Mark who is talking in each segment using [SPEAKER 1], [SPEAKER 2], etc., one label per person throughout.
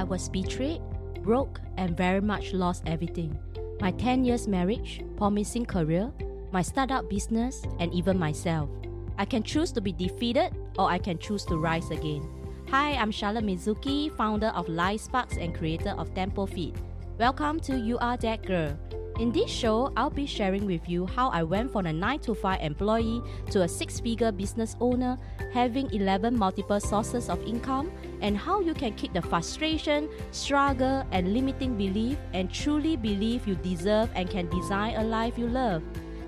[SPEAKER 1] I was betrayed, broke, and very much lost everything. My 10 years marriage, promising career, my startup business, and even myself. I can choose to be defeated or I can choose to rise again. Hi, I'm Charlotte Mizuki, founder of Life Sparks and creator of Tempo Feed. Welcome to You Are That Girl. In this show, I'll be sharing with you how I went from a 9 to 5 employee to a 6 figure business owner, having 11 multiple sources of income, and how you can kick the frustration, struggle, and limiting belief and truly believe you deserve and can design a life you love.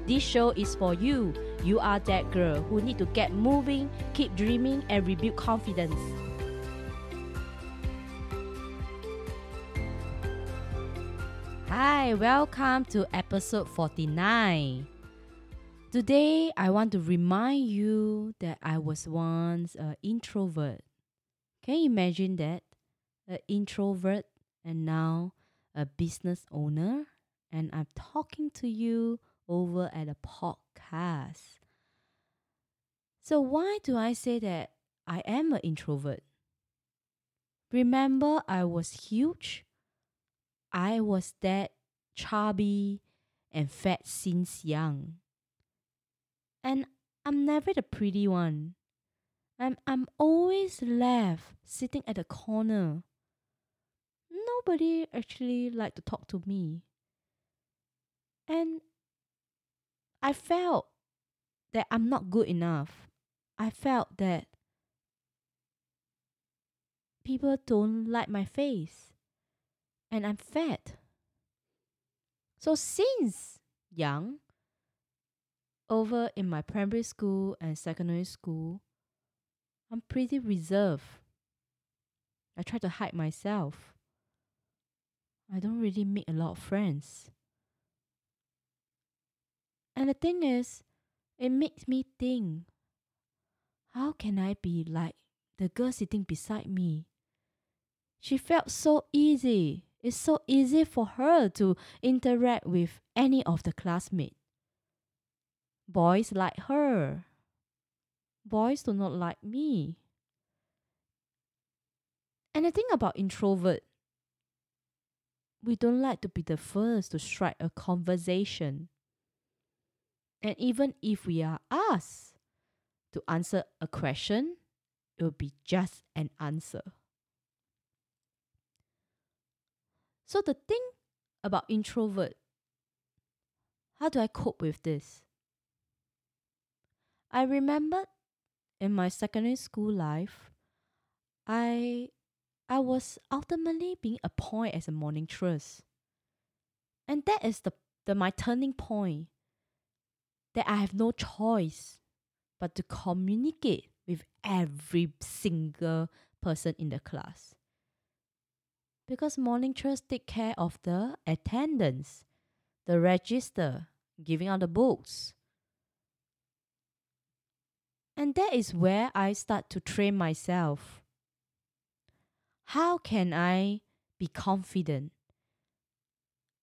[SPEAKER 1] This show is for you. You are that girl who need to get moving, keep dreaming, and rebuild confidence. Hi, welcome to episode 49. Today, I want to remind you that I was once an introvert. Can you imagine that? An introvert and now a business owner, and I'm talking to you over at a podcast. So, why do I say that I am an introvert? Remember, I was huge. I was that chubby and fat since young. And I'm never the pretty one. I'm, I'm always left sitting at the corner. Nobody actually like to talk to me. And I felt that I'm not good enough. I felt that people don't like my face and I'm fat. So since young, over in my primary school and secondary school, I'm pretty reserved. I try to hide myself. I don't really make a lot of friends. And the thing is, it makes me think how can I be like the girl sitting beside me? She felt so easy. It's so easy for her to interact with any of the classmates. Boys like her. Boys do not like me. And the thing about introvert, we don't like to be the first to strike a conversation. And even if we are asked to answer a question, it will be just an answer. So the thing about introvert, how do I cope with this? I remember in my secondary school life, I I was ultimately being appointed as a monitress. And that is the, the my turning point that I have no choice but to communicate with every single person in the class. Because morning monitress take care of the attendance, the register, giving out the books. And that is where I start to train myself. How can I be confident?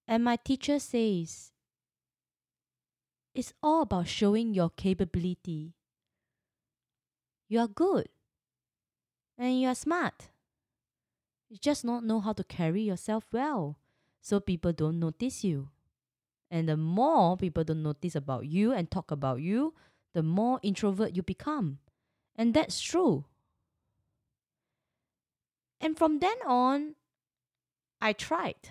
[SPEAKER 1] And my teacher says, it's all about showing your capability. You are good and you are smart. You just not know how to carry yourself well, so people don't notice you. And the more people don't notice about you and talk about you, the more introvert you become. And that's true. And from then on, I tried.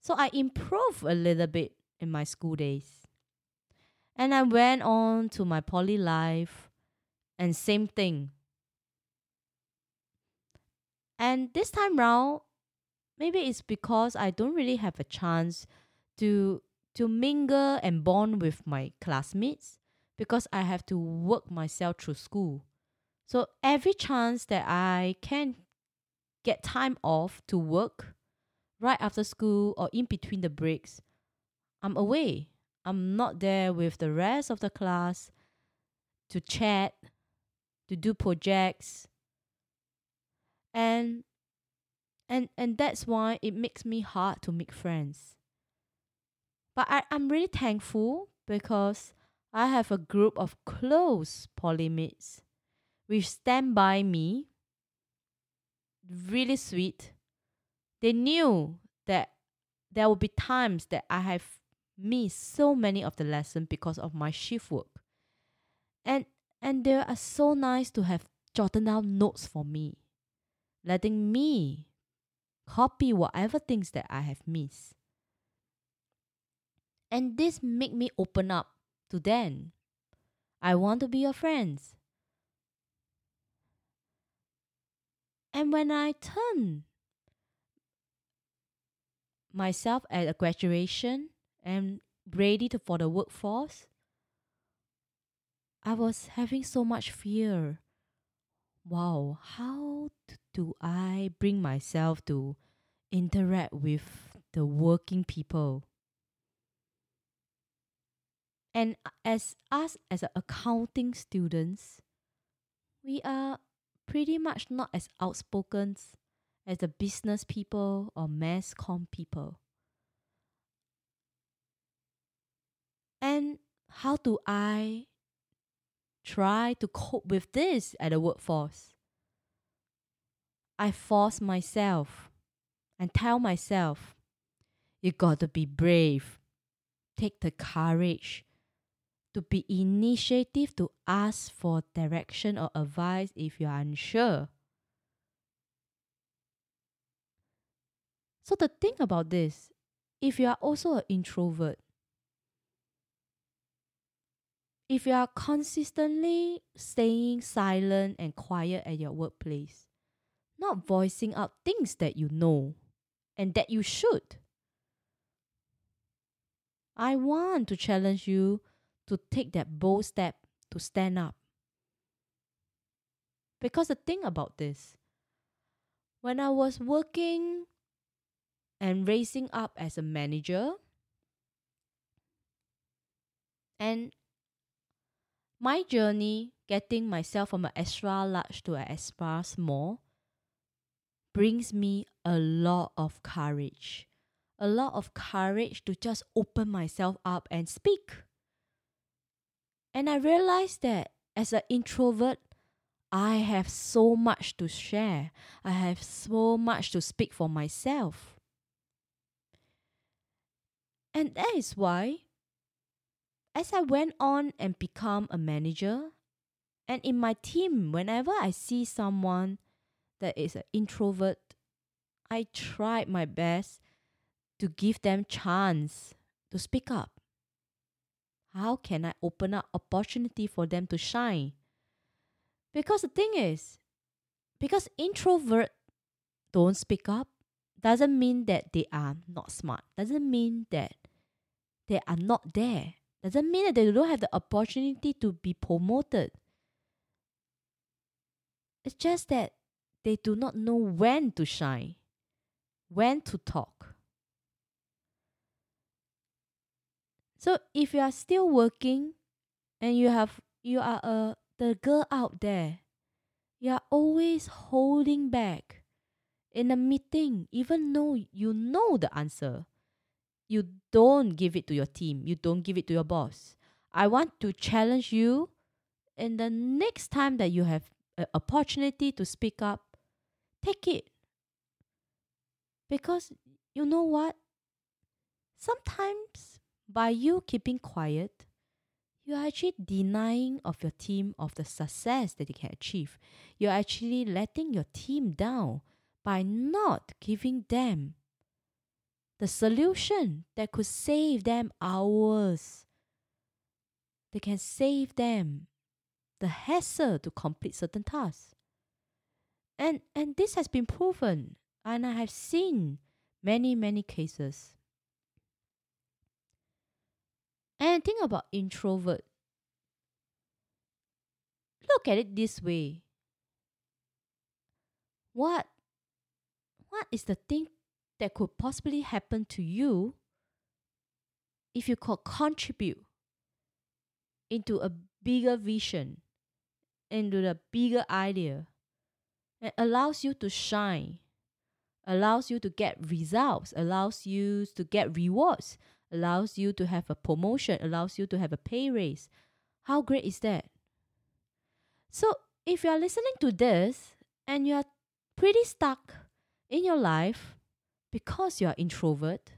[SPEAKER 1] So I improved a little bit in my school days. And I went on to my poly life, and same thing. And this time round, maybe it's because I don't really have a chance to to mingle and bond with my classmates because I have to work myself through school. So every chance that I can get time off to work right after school or in between the breaks, I'm away. I'm not there with the rest of the class to chat, to do projects. And and and that's why it makes me hard to make friends. But I, I'm really thankful because I have a group of close polymates which stand by me really sweet. They knew that there will be times that I have missed so many of the lessons because of my shift work. And and they are so nice to have jotted down notes for me, letting me copy whatever things that I have missed. And this make me open up to them. I want to be your friends. And when I turn myself at a graduation and ready to, for the workforce, I was having so much fear. Wow, how do I bring myself to interact with the working people? And as us as accounting students, we are pretty much not as outspoken as the business people or mass com people. And how do I try to cope with this at the workforce? I force myself and tell myself, you got to be brave. Take the courage to be initiative to ask for direction or advice if you are unsure. So the thing about this, if you are also an introvert, if you are consistently staying silent and quiet at your workplace, not voicing out things that you know and that you should, I want to challenge you to take that bold step to stand up. Because the thing about this, when I was working and raising up as a manager, and my journey getting myself from an extra large to an extra small brings me a lot of courage. A lot of courage to just open myself up and speak. And I realized that as an introvert, I have so much to share. I have so much to speak for myself. And that is why, as I went on and become a manager, and in my team, whenever I see someone that is an introvert, I tried my best to give them chance to speak up. How can I open up opportunity for them to shine? Because the thing is, because introvert don't speak up doesn't mean that they are not smart. Doesn't mean that they are not there. Doesn't mean that they don't have the opportunity to be promoted. It's just that they do not know when to shine, when to talk. So if you are still working and you have you are a the girl out there, you are always holding back in a meeting, even though you know the answer. You don't give it to your team, you don't give it to your boss. I want to challenge you and the next time that you have an opportunity to speak up, take it. Because you know what? Sometimes by you keeping quiet, you are actually denying of your team of the success that they can achieve. You're actually letting your team down by not giving them the solution that could save them hours. They can save them the hassle to complete certain tasks. And and this has been proven and I have seen many many cases. And think about introvert. Look at it this way. What what is the thing that could possibly happen to you if you could contribute into a bigger vision, into the bigger idea, and allows you to shine, allows you to get results, allows you to get rewards, allows you to have a promotion, allows you to have a pay raise. How great is that? So, if you are listening to this and you are pretty stuck in your life because you're introvert,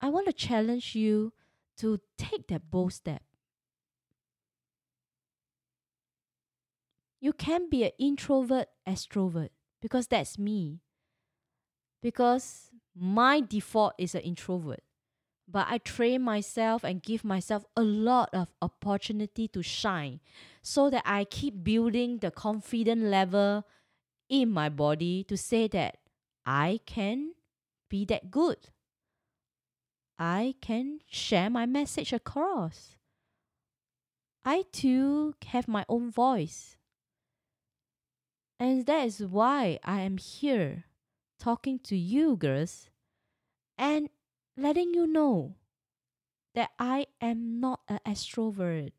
[SPEAKER 1] I want to challenge you to take that bold step. You can be an introvert extrovert because that's me. Because my default is an introvert. But I train myself and give myself a lot of opportunity to shine so that I keep building the confident level in my body to say that I can be that good. I can share my message across. I too have my own voice. And that is why I am here talking to you girls and letting you know that I am not an extrovert.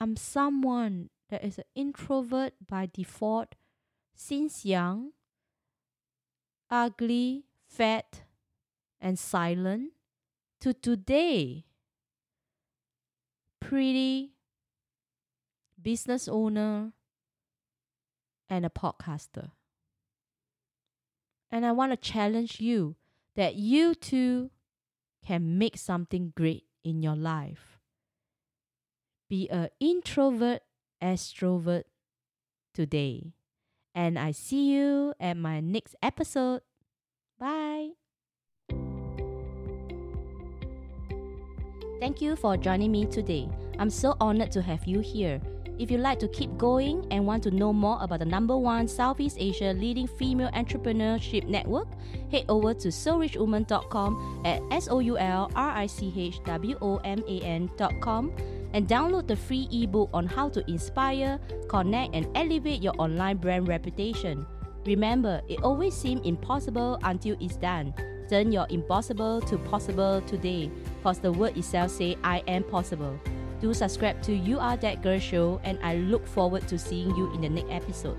[SPEAKER 1] I'm someone that is an introvert by default since young, ugly, fat, and silent, to today, pretty, business owner, and a podcaster. And I want to challenge you that you too can make something great in your life. Be an introvert, extrovert today. And I see you at my next episode. Bye. Thank you for joining me today. I'm so honored to have you here. If you'd like to keep going and want to know more about the number one Southeast Asia leading female entrepreneurship network, head over to soulrichwoman.com at S O U L R I C H W O M A N.com and download the free ebook on how to inspire, connect, and elevate your online brand reputation. Remember, it always seems impossible until it's done. Turn your impossible to possible today, cause the word itself say I am possible do subscribe to You Are That Girl show, and I look forward to seeing you in the next episode.